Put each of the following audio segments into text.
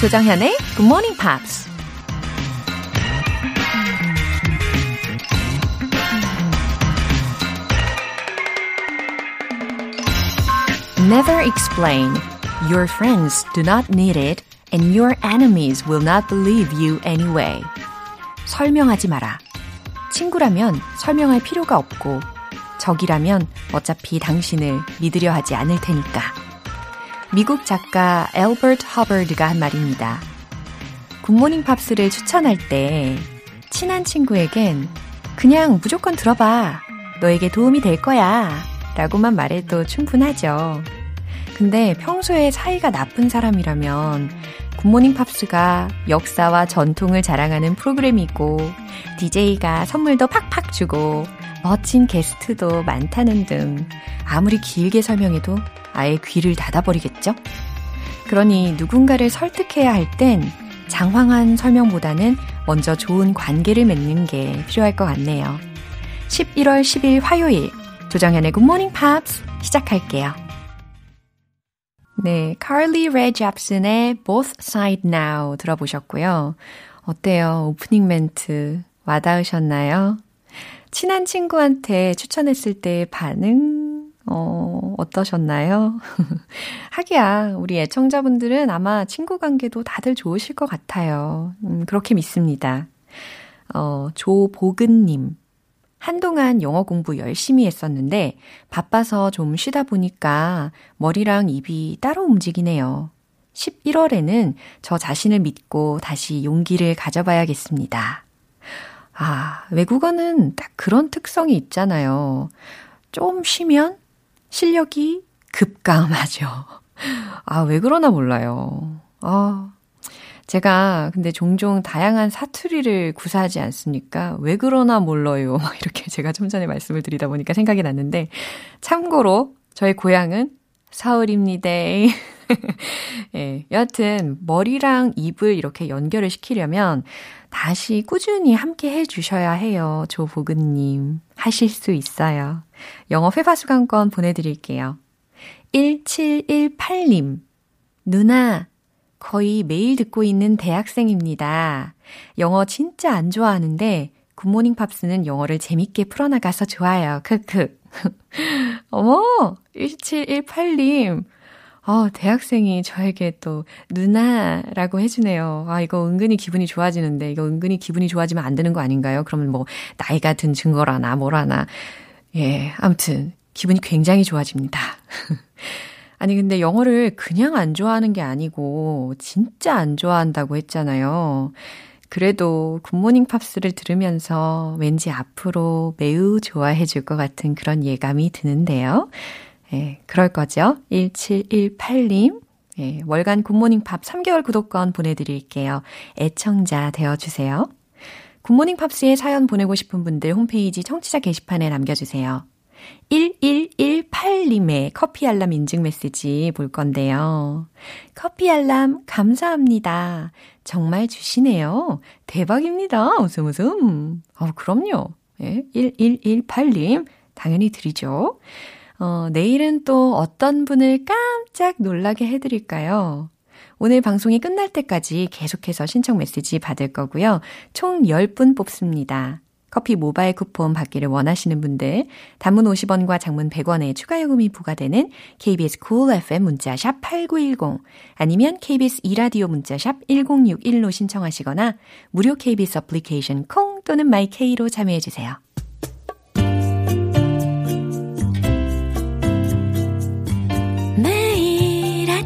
조정현의 Good Morning Pops. Never explain. Your friends do not need it, and your enemies will not believe you anyway. 설명하지 마라. 친구라면 설명할 필요가 없고, 적이라면 어차피 당신을 믿으려 하지 않을 테니까. 미국 작가 엘버트 허버드가 한 말입니다. 굿모닝 팝스를 추천할 때 친한 친구에겐 그냥 무조건 들어봐. 너에게 도움이 될 거야. 라고만 말해도 충분하죠. 근데 평소에 사이가 나쁜 사람이라면 굿모닝 팝스가 역사와 전통을 자랑하는 프로그램이고 DJ가 선물도 팍팍 주고 멋진 게스트도 많다는 등 아무리 길게 설명해도 아예 귀를 닫아버리겠죠? 그러니 누군가를 설득해야 할 땐 장황한 설명보다는 먼저 좋은 관계를 맺는 게 필요할 것 같네요. 11월 10일 화요일 조정현의 굿모닝 팝스 시작할게요. 네, 칼리 레이 젭슨의 Both Sides Now 들어보셨고요. 어때요? 오프닝 멘트 와닿으셨나요? 친한 친구한테 추천했을 때 반응, 어, 어떠셨나요? 하기야, 우리 애청자분들은 아마 친구 관계도 다들 좋으실 것 같아요. 음, 그렇게 믿습니다. 어, 조보근님. 한동안 영어 공부 열심히 했었는데 바빠서 좀 쉬다 보니까 머리랑 입이 따로 움직이네요. 11월에는 저 자신을 믿고 다시 용기를 가져봐야겠습니다. 아, 외국어는 딱 그런 특성이 있잖아요. 좀 쉬면 실력이 급감하죠. 아, 왜 그러나 몰라요. 아, 제가 근데 종종 다양한 사투리를 구사하지 않습니까? 왜 그러나 몰라요. 막 이렇게 제가 좀 전에 말씀을 드리다 보니까 생각이 났는데, 참고로 저의 고향은 서울입니다. 예, 여하튼 머리랑 입을 이렇게 연결을 시키려면 다시 꾸준히 함께 해 주셔야 해요. 조보근님. 하실 수 있어요. 영어 회화 수강권 보내드릴게요. 1718님. 누나, 거의 매일 듣고 있는 대학생입니다. 영어 진짜 안 좋아하는데 굿모닝 팝스는 영어를 재밌게 풀어나가서 좋아요. 크크. 어머, 1718님. 어, 대학생이 저에게 또 누나라고 해주네요. 아, 이거 은근히 기분이 좋아지는데, 이거 은근히 기분이 좋아지면 안 되는 거 아닌가요? 그러면 뭐, 나이가 든 증거라나, 뭐라나. 예, 아무튼, 기분이 굉장히 좋아집니다. 아니, 근데 영어를 그냥 안 좋아하는 게 아니고, 진짜 안 좋아한다고 했잖아요. 그래도 굿모닝 팝스를 들으면서 왠지 앞으로 매우 좋아해 줄 것 같은 그런 예감이 드는데요. 예, 그럴 거죠. 1718님. 예, 월간 굿모닝 팝 3개월 구독권 보내드릴게요. 애청자 되어주세요. 굿모닝 팝스에 사연 보내고 싶은 분들 홈페이지 청취자 게시판에 남겨주세요. 1118님의 커피 알람 인증 메시지 볼 건데요. 커피 알람 감사합니다. 정말 주시네요. 대박입니다. 웃음 웃음. 어, 그럼요. 예, 1118님 당연히 드리죠. 어, 내일은 또 어떤 분을 깜짝 놀라게 해드릴까요? 오늘 방송이 끝날 때까지 계속해서 신청 메시지 받을 거고요. 총 10분 뽑습니다. 커피 모바일 쿠폰 받기를 원하시는 분들, 단문 50원과 장문 100원의 추가 요금이 부과되는 KBS cool FM 문자샵 8910 아니면 KBS 이라디오 문자샵 1061로 신청하시거나 무료 KBS 어플리케이션 콩 또는 마이케이로 참여해 주세요.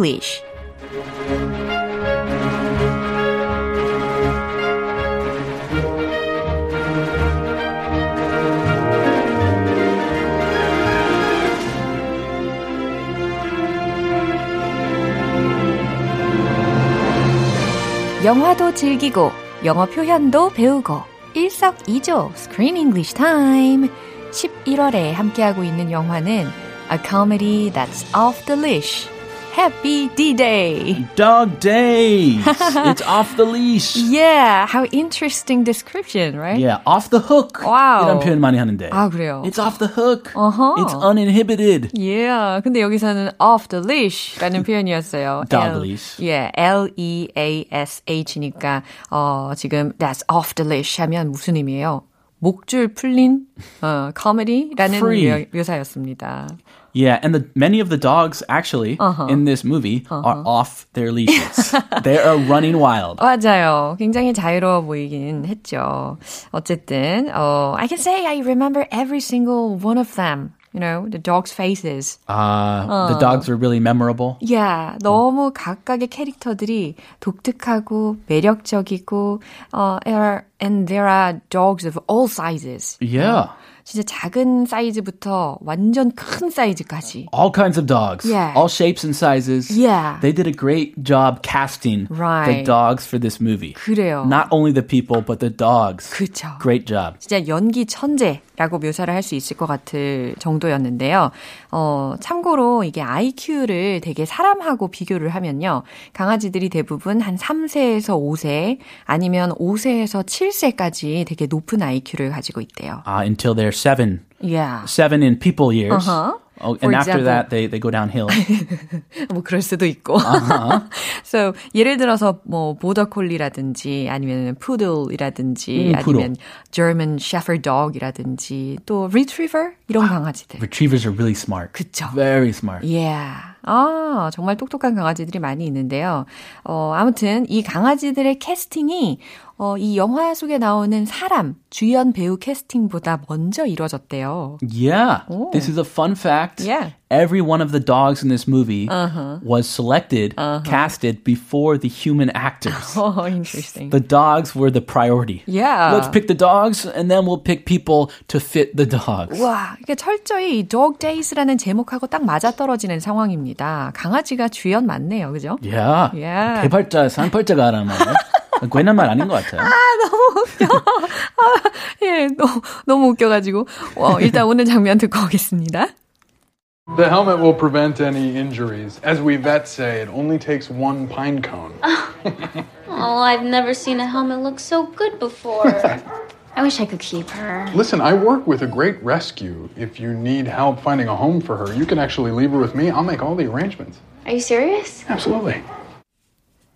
English. 영화도 즐기고 영어 표현도 배우고 일석이조 Screen English Time 11월에 함께하고 있는 영화는 A Comedy That's Off the Leash Happy D-Day. Dog days. it's off the leash. Yeah, how interesting description, right? Yeah, off the hook. Wow. 이런 표현 많이 하는데. 아, 그래요? It's off the hook. Uh-huh. It's uninhibited. Yeah, 근데 여기서는 off the leash라는 표현이었어요. Dog L, leash. Yeah, L-E-A-S-H니까 어, 지금 that's off the leash 하면 무슨 의미예요? 목줄 풀린 어, comedy라는 Free. 묘, 묘사였습니다. Yeah, and the many of the dogs actually in this movie are off their leashes. they are running wild. 맞아요. 굉장히 자유로워 보이긴 했죠. 어쨌든, 어, I can say I remember every single one of them. You know, the dogs' faces. Uh, The dogs were really memorable. Yeah, 너무 각각의 캐릭터들이 독특하고 매력적이고, 어, are, and there are dogs of all sizes. Yeah. 진짜 작은 사이즈부터 완전 큰 사이즈까지. All kinds of dogs. Yeah. All shapes and sizes. Yeah. They did a great job casting the Right. dogs for this movie. 그래요. Not only the people, but the dogs. 그쵸. Great job. 진짜 연기 천재 라고 묘사를 할 수 있을 것 같을 정도였는데요. 어, 참고로 이게 IQ를 되게 사람하고 비교를 하면요. 강아지들이 대부분 한 3세에서 5세 아니면 5세에서 7세까지 되게 높은 IQ를 가지고 있대요. Uh, until they're seven. Yeah. Seven in people years. Uh-huh. Oh, For and after example- that, they, they go downhill. 뭐 그럴 수도 있고. so 예를 들어서 뭐 보더콜리라든지 아니면 푸들이라든지 음, 푸들. 아니면 German Shepherd Dog이라든지 또 Retriever 이런 강아지들. Retrievers are really smart. 그쵸. Very smart. Yeah. 아, 정말 똑똑한 강아지들이 많이 있는데요. 어, 아무튼 이 강아지들의 캐스팅이 어, 이 영화 속에 나오는 사람, 주연 배우 캐스팅보다 먼저 이루어졌대요. Yeah. This is a fun fact. Yeah. Every one of the dogs in this movie was selected, casted before the human actors. Oh, interesting. The dogs were the priority. Yeah. Let's pick the dogs and then we'll pick people to fit the dogs. 와, 이게 철저히 이 Dog Days라는 제목하고 딱 맞아떨어지는 상황입니다. 강아지가 주연 맞네요. 그죠? Yeah. Yeah. 개팔자, 상팔자가 하란 말이야. 괜한 말 아닌 것 같아요. 예, 너무, 너무 웃겨가지고. 어, 일단 오늘 장면 듣고 오겠습니다. The helmet will prevent any injuries. As we vets say, it only takes one pine cone. Oh, I've never seen a helmet look so good before. I wish I could keep her. Listen, I work with a great rescue. If you need help finding a home for her, you can actually leave her with me. I'll make all the arrangements. Are you serious? Absolutely.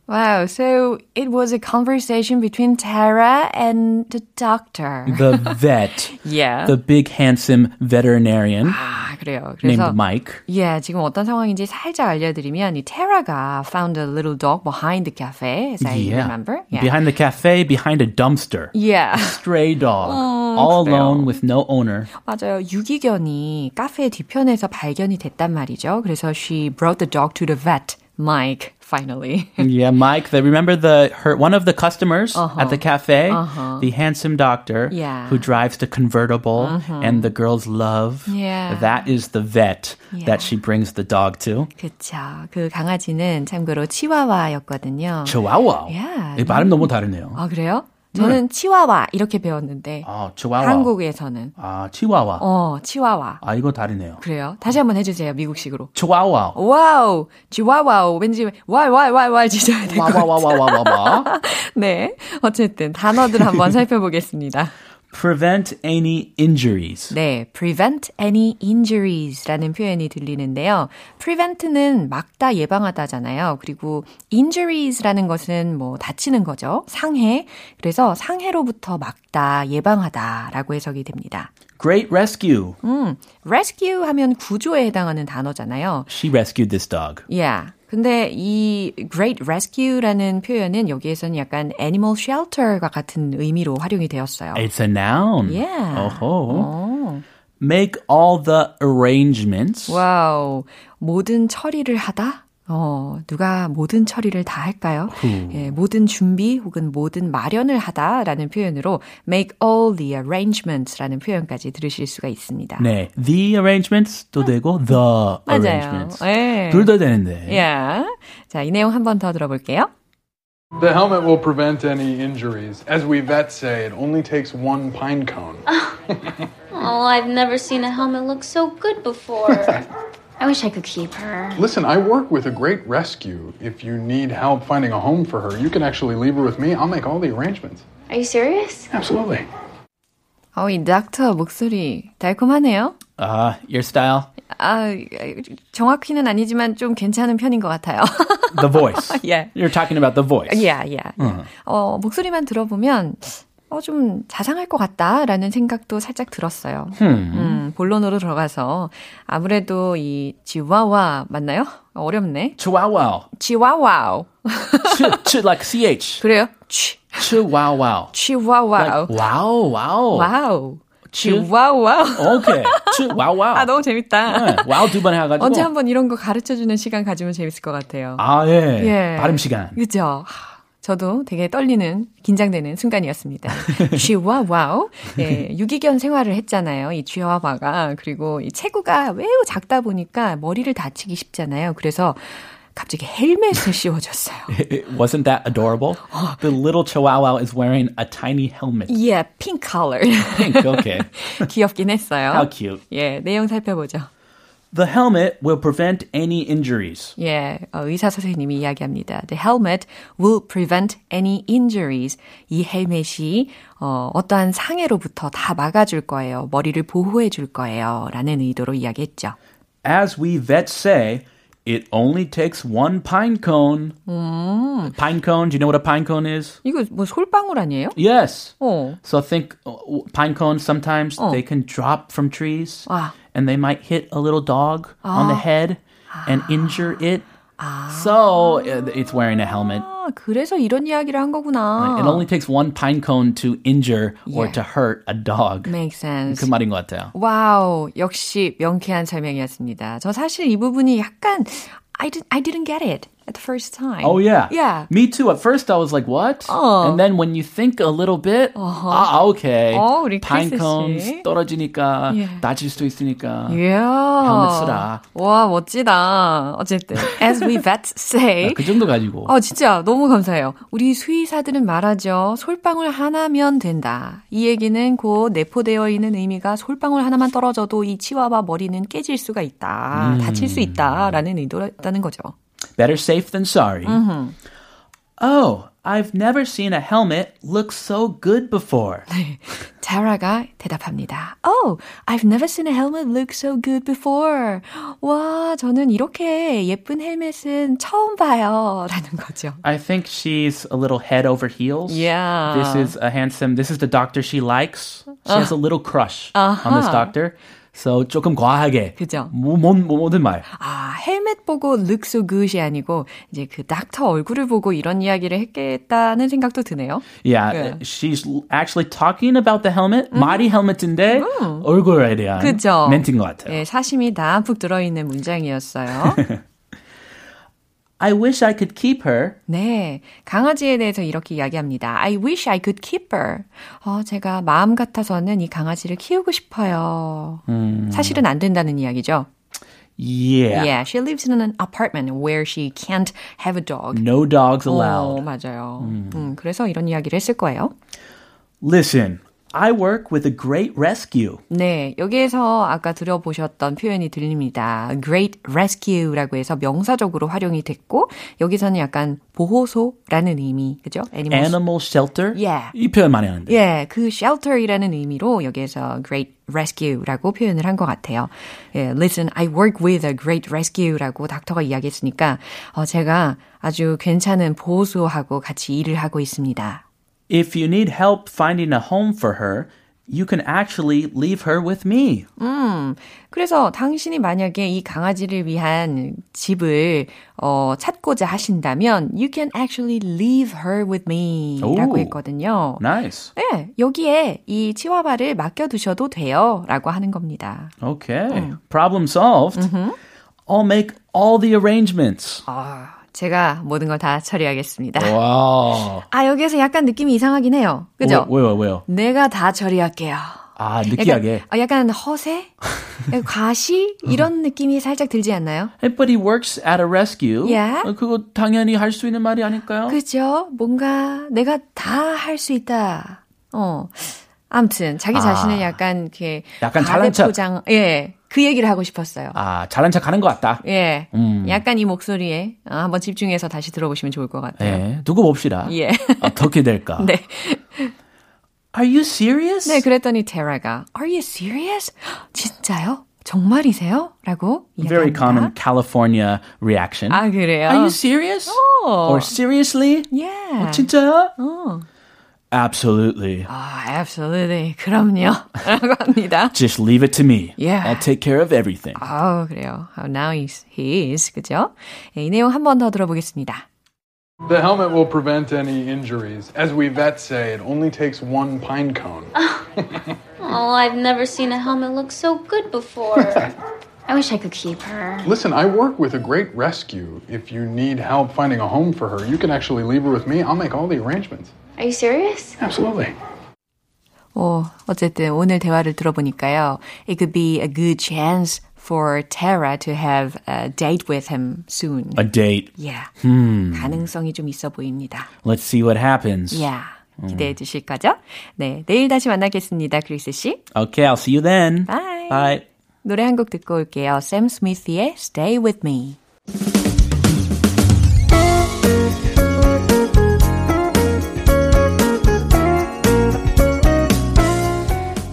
Wow, so it was a conversation between Tara and the doctor. The vet. Yeah. The big handsome veterinarian 아, 그래요. 그래서 named Mike. 예, 지금 어떤 상황인지 살짝 알려드리면 이 테라가 found a little dog behind the cafe, as I remember. Yeah. Behind the cafe, behind a dumpster. yeah. Stray dog. all 그래요. alone with no owner. 맞아요. 유기견이 카페 뒤편에서 발견이 됐단 말이죠. 그래서 she brought the dog to the vet, Mike, finally. yeah, Mike. They remember the her one of the customers at the cafe, the handsome doctor Yeah. who drives the convertible and the girls love. Yeah. That is the vet Yeah. that she brings the dog to. 그쵸. 그 강아지는 참고로 치와와였거든요. Chihuahua. Yeah. 이 발음 너무 다르네요. 아, 그래요? 저는 치와와 이렇게 배웠는데 아, 치와와. 한국에서는 아, 치와와. 어, 치와와. 아, 이거 다르네요. 그래요? 다시 한번 해주세요, 미국식으로. 치와와. 와우, 치와와우. 왠지 왈왈왈왈 짖어야 될것 같아요. 와와와와와와. 네. 어쨌든 단어들 한번 살펴보겠습니다. Prevent any injuries. 네, prevent any injuries라는 표현이 들리는데요. prevent는 막다, 예방하다잖아요. 그리고 injuries라는 것은 뭐 다치는 거죠. 상해. 그래서 상해로부터 막다, 예방하다라고 해석이 됩니다. Great rescue. 음, rescue 하면 구조에 해당하는 단어잖아요. She rescued this dog. Yeah. 근데 이 great rescue라는 표현은 여기에서는 약간 animal shelter과 같은 의미로 활용이 되었어요. It's a noun. Yeah. Oh. Make all the arrangements. 와우. 모든 처리를 하다? 어, 누가 모든 처리를 다 할까요? 예, 모든 준비 혹은 모든 마련을 하다라는 표현으로 make all the arrangements라는 표현까지 들으실 수가 있습니다. 네, the arrangements도 되고 the 맞아요. arrangements. 예. 둘다 되는데. Yeah. 자, 이 내용 한 번 더 들어볼게요. The helmet will prevent any injuries. As we vets say, it only takes one pine cone. oh, I've never seen a helmet look so good before. I wish I could keep her. Listen, I work with a great rescue. If you need help finding a home for her, you can actually leave her with me. I'll make all the arrangements. Are you serious? Absolutely. 어, 이 닥터 목소리 달콤하네요. Uh, your style? 아, 정확히는 아니지만 좀 괜찮은 편인 것 같아요. the voice. yeah. You're talking about the voice. Yeah, yeah. Uh-huh. 어, 목소리만 들어보면 어, 좀 자상할 것 같다라는 생각도 살짝 들었어요. Hmm. 음, 본론으로 들어가서 아무래도 이 지와와 맞나요? 어렵네. Chihuahua. 지와와우. 치, 치, like ch. 그래요? 치. Chihuahua. 치와와우. Like, wow, wow. 와우. 치와와우. 오케이. 치와와우. 아, 너무 재밌다. 네, 와우 두 번 해가지고. 언제 한번 이런 거 가르쳐주는 시간 가지면 재밌을 것 같아요. 아, 예. 예. 발음 시간. 그죠. 저도 되게 떨리는, 긴장되는 순간이었습니다. 쥐와와우. 예, 유기견 생활을 했잖아요. 이 쥐와와가. 그리고 이 체구가 매우 작다 보니까 머리를 다치기 쉽잖아요. 그래서 갑자기 헬멧을 씌워줬어요. Wasn't that adorable? The little chihuahua is wearing a tiny helmet. Yeah, pink color. Pink, okay. 귀엽긴 했어요. How cute. 예, 내용 살펴보죠. The helmet will prevent any injuries. 예, 어, 의사 선생님이 이야기합니다. The helmet will prevent any injuries. 이 헬멧이 어, 어떠한 상해로부터 다 막아줄 거예요. 머리를 보호해 줄 거예요. 라는 의도로 이야기했죠. As we vets say, it only takes one pine cone. 음. Pine cone, do you know what a pine cone is? 이거 뭐 솔방울 아니에요? Yes. 어. So think uh, pine cones sometimes Oh. they can drop from trees Ah. and they might hit a little dog on the head and injure it. So uh, it's wearing a helmet. 아, 그래서 이런 이야기를 한 거구나. It only takes one pine cone to injure or Yeah. to hurt a dog. Makes sense. 그 말인 것 같아요. 와우, 역시 명쾌한 설명이었습니다. 저 사실 이 부분이 약간 I didn't I didn't get it at the first time. Oh yeah. Yeah. Me too. At first I was like, what? 어. And then when you think a little bit, ah, okay. 어, 우리 Pine cones 떨어지니까 예. 다칠 수도 있으니까. Yeah. 헬멧 쓰라. 와, 멋지다. 어쨌든 as we vets say 그 정도 가지고. 어, 진짜 너무 감사해요. 우리 수의사들은 말하죠. 솔방울 하나면 된다. 이 얘기는 곧 내포되어 있는 의미가 솔방울 하나만 떨어져도 이 치와와 머리는 깨질 수가 있다. 다칠 수 있다라는 의도였다는 거죠. Better safe than sorry. Oh, I've never seen a helmet look so good before. 타라가 대답합니다. Oh, I've never seen a helmet look so good before. 와, 저는 이렇게 예쁜 헬멧은 처음 봐요. 라는 거죠. I think she's a little head over heels. Yeah. This is a handsome, this is the doctor she likes. She has a little crush on this doctor. So 조금 과하게. 그죠. 뭐, 뭐, 뭐, 모든 말. 아, 헬멧 보고 look so good이 아니고 이제 그 닥터 얼굴을 보고 이런 이야기를 했겠다는 생각도 드네요. Yeah, Yeah. she's actually talking about the helmet. 말이 헬멧인데 얼굴에 대한 그죠. 멘트인 것 같아요. 예, 사심이 담뿍 들어있는 문장이었어요. I wish I could keep her. 네, 강아지에 대해서 이렇게 이야기합니다. I wish I could keep her. 어, 제가 마음 같아서는 이 강아지를 키우고 싶어요. 사실은 안 된다는 이야기죠. Yeah. Yeah, she lives in an apartment where she can't have a dog. No dogs 어, allowed. 맞아요. 음, 그래서 이런 이야기를 했을 거예요. Listen, I work with a great rescue. 네, 여기에서 아까 들어보셨던 표현이 들립니다. Great Rescue라고 해서 명사적으로 활용이 됐고 여기서는 약간 보호소라는 의미, 그죠? Animal Animal shelter. Yeah. 이 표현 많이 하는데. 예, 그 shelter이라는 의미로 여기에서 great rescue라고 표현을 한 것 같아요. 예, listen, I work with a great rescue라고 닥터가 이야기했으니까 어, 제가 아주 괜찮은 보호소하고 같이 일을 하고 있습니다. If you need help finding a home for her, you can actually leave her with me. 음, 그래서 당신이 만약에 이 강아지를 위한 집을 어, 찾고자 하신다면 you can actually leave her with me라고 오. 했거든요. Nice. 네, 여기에 이 치와바를 맡겨두셔도 돼요. 라고 하는 겁니다. Okay. Problem solved. I'll make all the arrangements. 아, 제가 모든 걸 다 처리하겠습니다. Wow. 아, 여기에서 약간 느낌이 이상하긴 해요. 그죠? 왜요, 왜요? 내가 다 처리할게요. 아, 느끼하게. 약간, 약간 허세? 과시? 이런 느낌이 살짝 들지 않나요? But he works at a rescue. Yeah. 그거 당연히 할 수 있는 말이 아닐까요? 그죠? 뭔가 내가 다 할 수 있다. 어. 아무튼 자기 자신을 아, 약간 이렇게 약간 잘난 척. 포장 예. 그 얘기를 하고 싶었어요. 아, 잘난 척 하는 것 같다. 예. 음. 약간 이 목소리에 어, 한번 집중해서 다시 들어보시면 좋을 것 같아요. 예. 두고 봅시다. 예. 어떻게 될까? 네. Are you serious? 네, 그랬더니 테라가 Are you serious? 진짜요? 정말이세요? 라고 Very common California reaction. 아, 그래요? Are you serious? Oh. Or seriously? Yeah. 어, 진짜요? 어. Absolutely. 아, absolutely. 그럼요. 라고 합니다. Just leave it to me. Yeah. I'll take care of everything. 아, 그래요. Now he's, he is. 그죠? 이 내용 한 번 더 들어보겠습니다. The helmet will prevent any injuries. As we vets say, it only takes one pine cone. oh, I've never seen a helmet look so good before. I wish I could keep her. Listen, I work with a great rescue. If you need help finding a home for her, you can actually leave her with me. I'll make all the arrangements. Are you serious? Absolutely. 어, 어쨌든 오늘 대화를 들어보니까요. It could be a good chance for Tara to have a date with him soon. A date. Yeah. Hmm. 가능성이 좀 있어 보입니다. Let's see what happens. Yeah. 기대해 주실 거죠? 네, 내일 다시 만나겠습니다, 크리스 씨. Okay, I'll see you then. Bye. Bye. 노래 한 곡 듣고 올게요. 샘 스미스의 Stay With Me.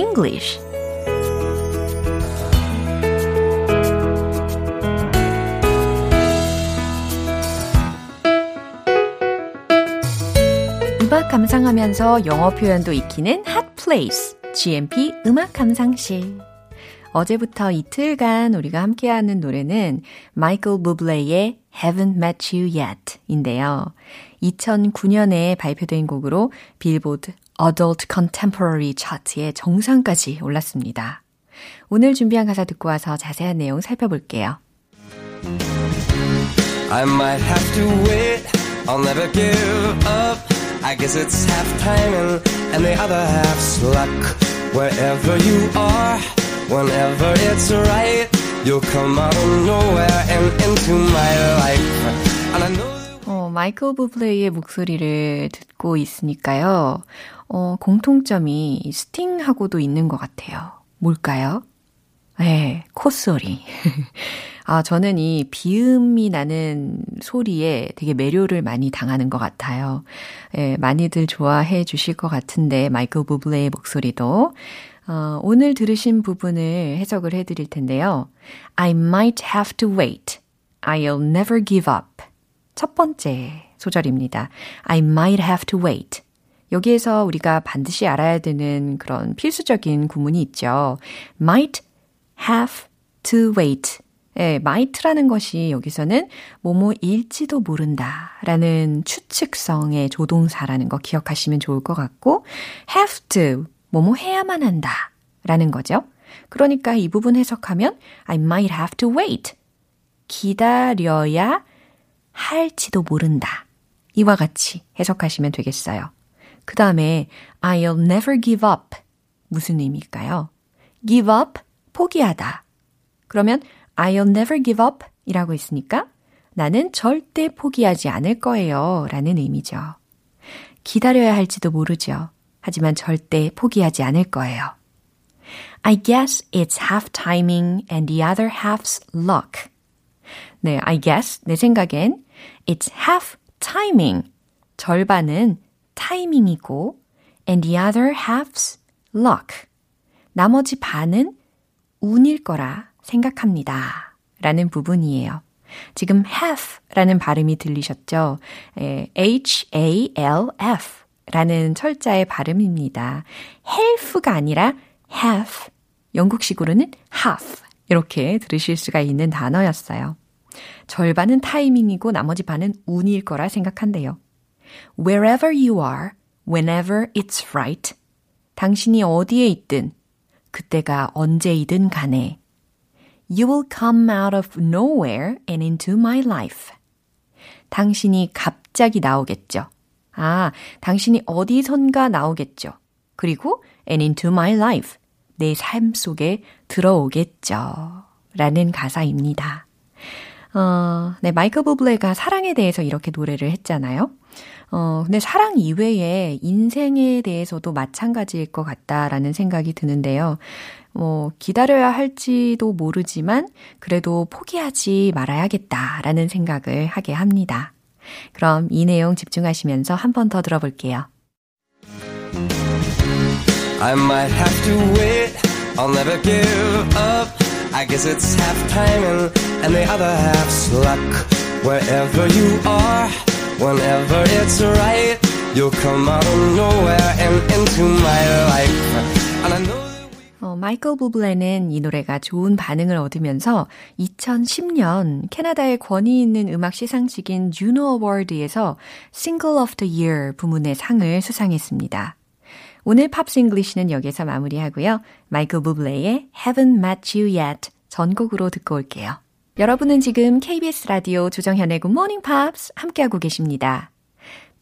English. 음악 감상하면서 영어 표현도 익히는 Hot Place, GMP 음악 감상실. 어제부터 이틀간 우리가 함께하는 노래는 마이클 부블레의 Haven't Met You Yet 인데요. 2009년에 발표된 곡으로 빌보드 Adult Contemporary 차트의 정상까지 올랐습니다. 오늘 준비한 가사 듣고 와서 자세한 내용 살펴볼게요. I might have to wait, I'll never give up. I guess it's half timing and the other half's luck. Wherever you are, whenever it's right, you'll come out of nowhere and into my life. And I know 어, 마이클 부블레이의 목소리를 듣고 있으니까요. 어, 공통점이 스팅하고도 있는 것 같아요. 뭘까요? 네, 콧소리. 아, 저는 이 비음이 나는 소리에 되게 매료를 많이 당하는 것 같아요. 예, 많이들 좋아해 주실 것 같은데, 마이클 부블레의 목소리도. 어, 오늘 들으신 부분을 해석을 해 드릴 텐데요. I might have to wait. I'll never give up. 첫 번째 소절입니다. I might have to wait. 여기에서 우리가 반드시 알아야 되는 그런 필수적인 구문이 있죠. might have to wait. 예, might라는 것이 여기서는 뭐뭐일지도 모른다 라는 추측성의 조동사라는 거 기억하시면 좋을 것 같고 have to, 뭐뭐 해야만 한다 라는 거죠. 그러니까 이 부분 해석하면 I might have to wait. 기다려야 할지도 모른다. 이와 같이 해석하시면 되겠어요. 그 다음에 I'll never give up. 무슨 의미일까요? give up, 포기하다. 그러면 I'll never give up 이라고 있으니까 나는 절대 포기하지 않을 거예요. 라는 의미죠. 기다려야 할지도 모르죠. 하지만 절대 포기하지 않을 거예요. I guess it's half timing and the other half's luck. 네, I guess, 내 생각엔 it's half timing. 절반은 타이밍이고 and the other half's luck. 나머지 반은 운일 거라 생각합니다. 라는 부분이에요. 지금 half라는 발음이 들리셨죠? H-A-L-F 라는 철자의 발음입니다. half가 아니라 half 영국식으로는 half 이렇게 들으실 수가 있는 단어였어요. 절반은 타이밍이고 나머지 반은 운일 거라 생각한대요. Wherever you are, whenever it's right. 당신이 어디에 있든, 그때가 언제이든 간에. You will come out of nowhere and into my life. 당신이 갑자기 나오겠죠. 아, 당신이 어디선가 나오겠죠. 그리고 and into my life. 내 삶 속에 들어오겠죠. 라는 가사입니다. 어, 네, 마이클 부블레가 사랑에 대해서 이렇게 노래를 했잖아요. 어, 근데 사랑 이외에 인생에 대해서도 마찬가지일 것 같다라는 생각이 드는데요. 뭐, 기다려야 할지도 모르지만, 그래도 포기하지 말아야겠다라는 생각을 하게 합니다. 그럼 이 내용 집중하시면서 한 번 더 들어볼게요. I might have to wait, I'll never give up. I guess it's half timing and the other half's luck. Wherever you are, whenever it's right, you'll come out of nowhere and into my life. And I know 어, 마이클 부블레는 이 노래가 좋은 반응을 얻으면서 2010년 캐나다의 권위 있는 음악 시상식인 주노 어워드에서 Single of the Year 부문의 상을 수상했습니다. 오늘 Pops English는 여기서 마무리하고요. 마이클 부블레의 Haven't Met You Yet 전곡으로 듣고 올게요. 여러분은 지금 KBS 라디오 조정현의 Morning Pops 함께하고 계십니다.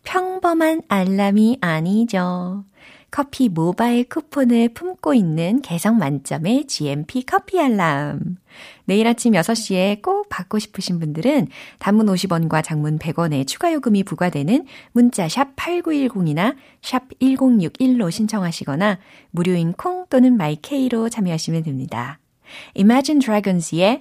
평범한 알람이 아니죠. 커피 모바일 쿠폰을 품고 있는 개성 만점의 GMP 커피 알람. 내일 아침 6시에 꼭 받고 싶으신 분들은 단문 50원과 장문 100원의 추가 요금이 부과되는 문자 샵 8910이나 샵 1061로 신청하시거나 무료인 콩 또는 마이케이로 참여하시면 됩니다. Imagine Dragons의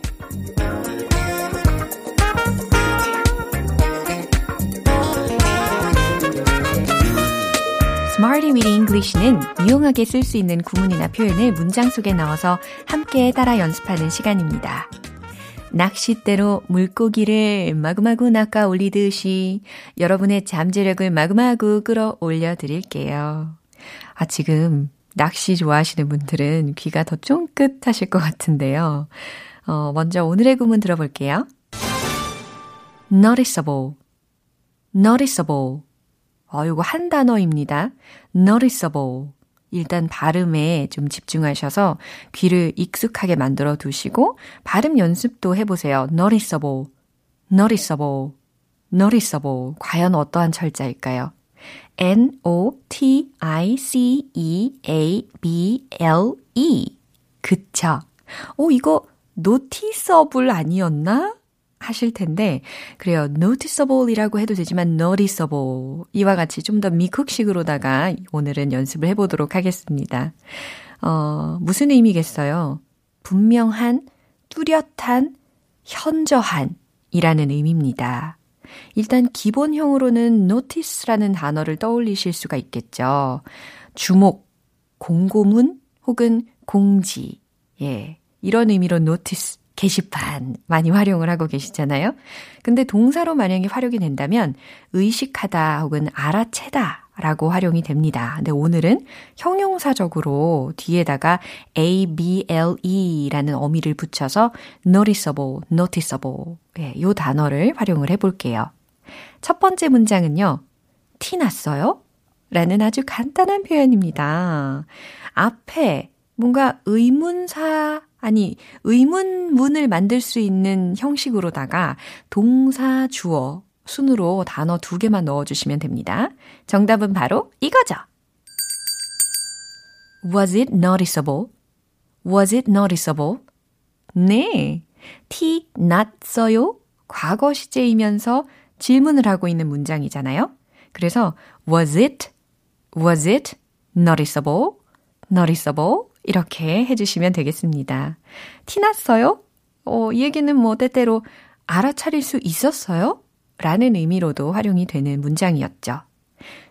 Weedy English는 유용하게 쓸 수 있는 구문이나 표현을 문장 속에 넣어서 함께 따라 연습하는 시간입니다. 낚싯대로 물고기를 마구마구 낚아 올리듯이 여러분의 잠재력을 마구마구 끌어올려 드릴게요. 아, 지금 낚시 좋아하시는 분들은 귀가 더 쫑긋하실 것 같은데요. 어, 먼저 오늘의 구문 들어볼게요. noticeable, noticeable. 어, 요거 한 단어입니다. noticeable. 일단 발음에 좀 집중하셔서 귀를 익숙하게 만들어 두시고 발음 연습도 해보세요. noticeable, noticeable, noticeable. 과연 어떠한 철자일까요? N-O-T-I-C-E-A-B-L-E. 그쵸. 어, 이거 noticeable 아니었나? 하실 텐데, 그래요. noticeable이라고 해도 되지만 noticeable. 이와 같이 좀 더 미국식으로다가 오늘은 연습을 해보도록 하겠습니다. 어, 무슨 의미겠어요? 분명한, 뚜렷한, 현저한 이라는 의미입니다. 일단 기본형으로는 notice라는 단어를 떠올리실 수가 있겠죠. 주목, 공고문 혹은 공지. 예. 이런 의미로 notice, 게시판 많이 활용을 하고 계시잖아요. 근데 동사로 만약에 활용이 된다면 의식하다 혹은 알아채다 라고 활용이 됩니다. 근데 오늘은 형용사적으로 뒤에다가 A, B, L, E 라는 어미를 붙여서 noticeable, noticeable. 예, 요 단어를 활용을 해 볼게요. 첫 번째 문장은요. 티 났어요? 라는 아주 간단한 표현입니다. 앞에 뭔가 의문사, 아니, 의문문을 만들 수 있는 형식으로다가 동사, 주어, 순으로 단어 두 개만 넣어주시면 됩니다. 정답은 바로 이거죠. Was it noticeable? Was it noticeable? 네. 티 났어요? 과거 시제이면서 질문을 하고 있는 문장이잖아요. 그래서 was it, was it noticeable, noticeable 이렇게 해주시면 되겠습니다. 티났어요? 어, 이 얘기는 뭐 때때로 알아차릴 수 있었어요? 라는 의미로도 활용이 되는 문장이었죠.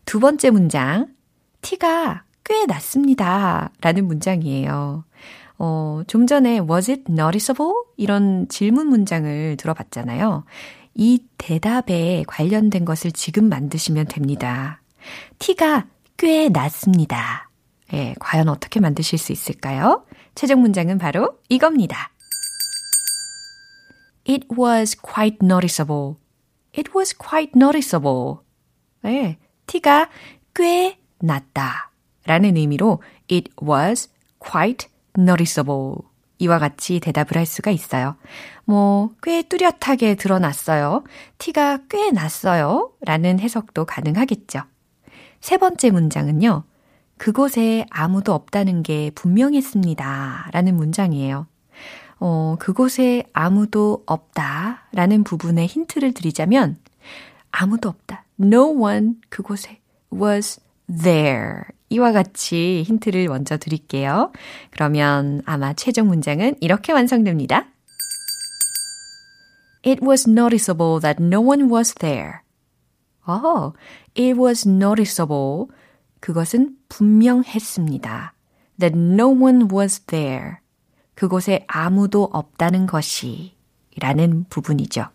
두 번째 문장, 티가 꽤 났습니다. 라는 문장이에요. 어, 좀 전에 was it noticeable? 이런 질문 문장을 들어봤잖아요. 이 대답에 관련된 것을 지금 만드시면 됩니다. 티가 꽤 났습니다. 예, 과연 어떻게 만드실 수 있을까요? 최종 문장은 바로 이겁니다. It was quite noticeable. It was quite noticeable. 예, 티가 꽤 났다. 라는 의미로 it was quite noticeable. 이와 같이 대답을 할 수가 있어요. 뭐, 꽤 뚜렷하게 드러났어요. 티가 꽤 났어요. 라는 해석도 가능하겠죠. 세 번째 문장은요. 그곳에 아무도 없다는 게 분명했습니다. 라는 문장이에요. 어, 그곳에 아무도 없다. 라는 부분에 힌트를 드리자면, 아무도 없다. No one 그곳에 was there. 이와 같이 힌트를 먼저 드릴게요. 그러면 아마 최종 문장은 이렇게 완성됩니다. It was noticeable that no one was there. Oh, it was noticeable. 그것은 분명했습니다. That no one was there. 그곳에 아무도 없다는 것이 라는 부분이죠.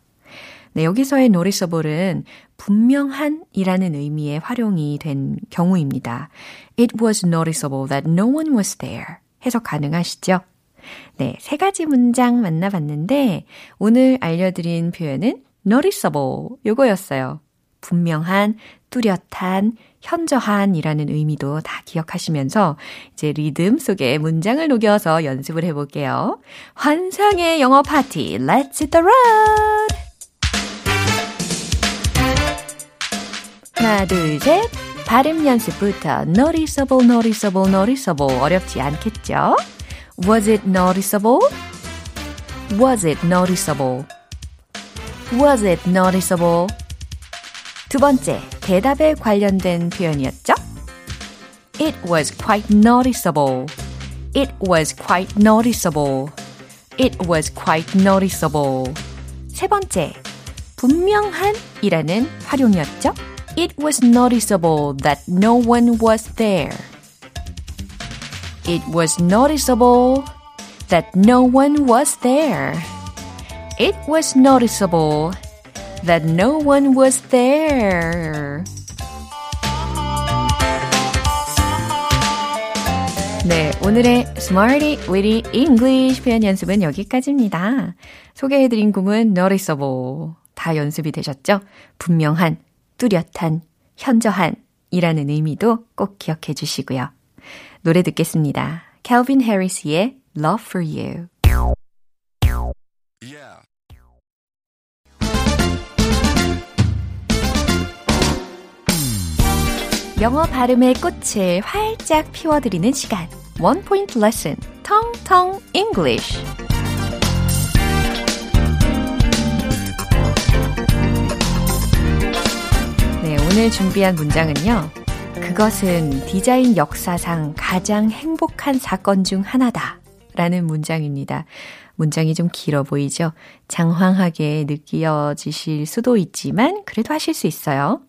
네, 여기서의 noticeable은 분명한 이라는 의미의 활용이 된 경우입니다. It was noticeable that no one was there. 해석 가능하시죠? 네, 세 가지 문장 만나봤는데 오늘 알려드린 표현은 noticeable 요거였어요. 분명한, 뚜렷한, 현저한이라는 의미도 다 기억하시면서 이제 리듬 속에 문장을 녹여서 연습을 해볼게요. 환상의 영어 파티, Let's hit the road! 하나, 둘, 셋. 발음 연습부터 noticeable, noticeable, noticeable 어렵지 않겠죠? Was it noticeable? Was it noticeable? Was it noticeable? 두 번째, 대답에 관련된 표현이었죠? It was quite noticeable. It was quite noticeable. It was quite noticeable. 세 번째, 분명한 이라는 활용이었죠? It was noticeable that no one was there. It was noticeable that no one was there. It was noticeable that no one was there. 네, 오늘의 Smarty Witty English 표현 연습은 여기까지입니다. 소개해드린 구문 noticeable 다 연습이 되셨죠? 분명한, 뚜렷한, 현저한 이라는 의미도 꼭 기억해 주시고요. 노래 듣겠습니다. Calvin Harris의 Love for You. 영어 발음의 꽃을 활짝 피워드리는 시간. One Point Lesson, 텅텅 English. 네, 오늘 준비한 문장은요. 그것은 디자인 역사상 가장 행복한 사건 중 하나다. 라는 문장입니다. 문장이 좀 길어 보이죠? 장황하게 느껴지실 수도 있지만, 그래도 하실 수 있어요.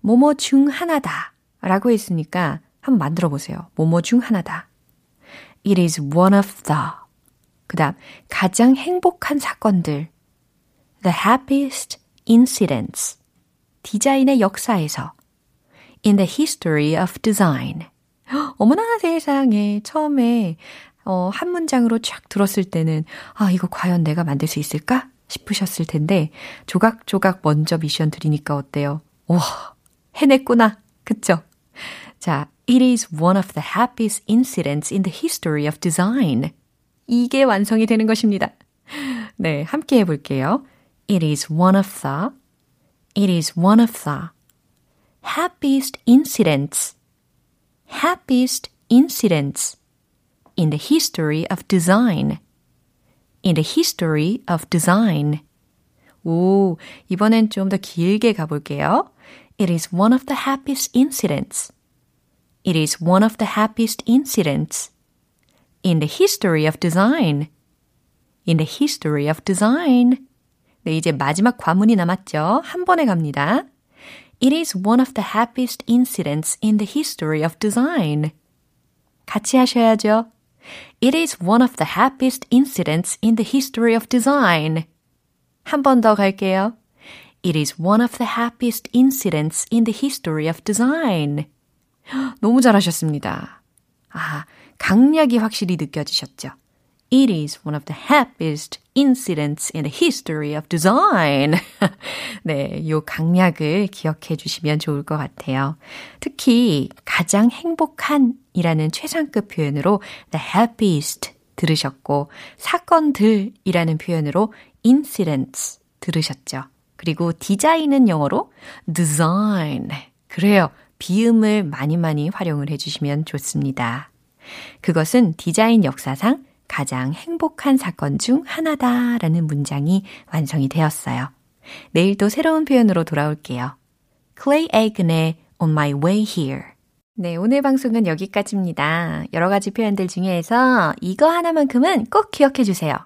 뭐뭐 중 하나다. 라고 했으니까 한번 만들어 보세요. 뭐뭐 중 하나다. It is one of the. 그 다음, 가장 행복한 사건들. The happiest incidents. 디자인의 역사에서. In the history of design. 어머나 세상에 처음에 어, 한 문장으로 쫙 들었을 때는 아 이거 과연 내가 만들 수 있을까 싶으셨을 텐데 조각조각 먼저 미션 드리니까 어때요? 와 해냈구나 그쵸? 자, it is one of the happiest incidents in the history of design. 이게 완성이 되는 것입니다. 네, 함께 해볼게요. It is one of the, it is one of the happiest incidents, happiest incidents in the history of design. In the history of design. 오, 이번엔 좀 더 길게 가볼게요. It is one of the happiest incidents It is one of the happiest incidents in the history of design. In the history of design. 네, 이제 마지막 과문이 남았죠. 한 번에 갑니다. It is one of the happiest incidents in the history of design. 같이 하셔야죠. It is one of the happiest incidents in the history of design. 한 번 더 갈게요. It is one of the happiest incidents in the history of design. 너무 잘하셨습니다. 아, 강약이 확실히 느껴지셨죠? It is one of the happiest incidents in the history of design. 네, 요 강약을 기억해 주시면 좋을 것 같아요. 특히 가장 행복한 이라는 최상급 표현으로 the happiest 들으셨고 사건들이라는 표현으로 incidents 들으셨죠. 그리고 디자인은 영어로 design. 그래요. 비음을 많이 많이 활용을 해주시면 좋습니다. 그것은 디자인 역사상 가장 행복한 사건 중 하나다라는 문장이 완성이 되었어요. 내일 또 새로운 표현으로 돌아올게요. Clay Aiken의 On My Way Here. 네, 오늘 방송은 여기까지입니다. 여러 가지 표현들 중에서 이거 하나만큼은 꼭 기억해 주세요.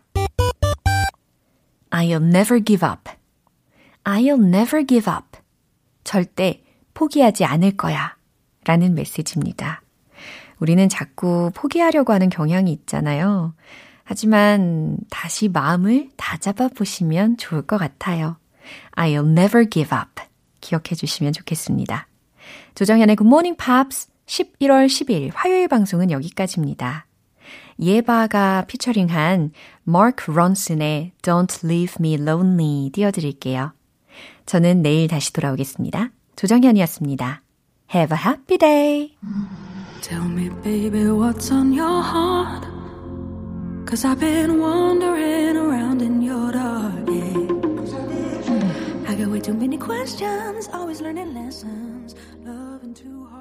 I'll never give up. I'll never give up. 절대 포기하지 않을 거야. 라는 메시지입니다. 우리는 자꾸 포기하려고 하는 경향이 있잖아요. 하지만 다시 마음을 다잡아 보시면 좋을 것 같아요. I'll never give up. 기억해 주시면 좋겠습니다. 조정현의 Good Morning Pops 11월 10일 화요일 방송은 여기까지입니다. 예바가 피처링한 마크 론슨의 Don't Leave Me Lonely 띄워드릴게요. 저는 내일 다시 돌아오겠습니다. 조정현이었습니다. Have a happy day! Tell me, baby, what's on your heart? Cause I've been wandering around in your dark, yeah. I got way too many questions, always learning lessons, loving too hard.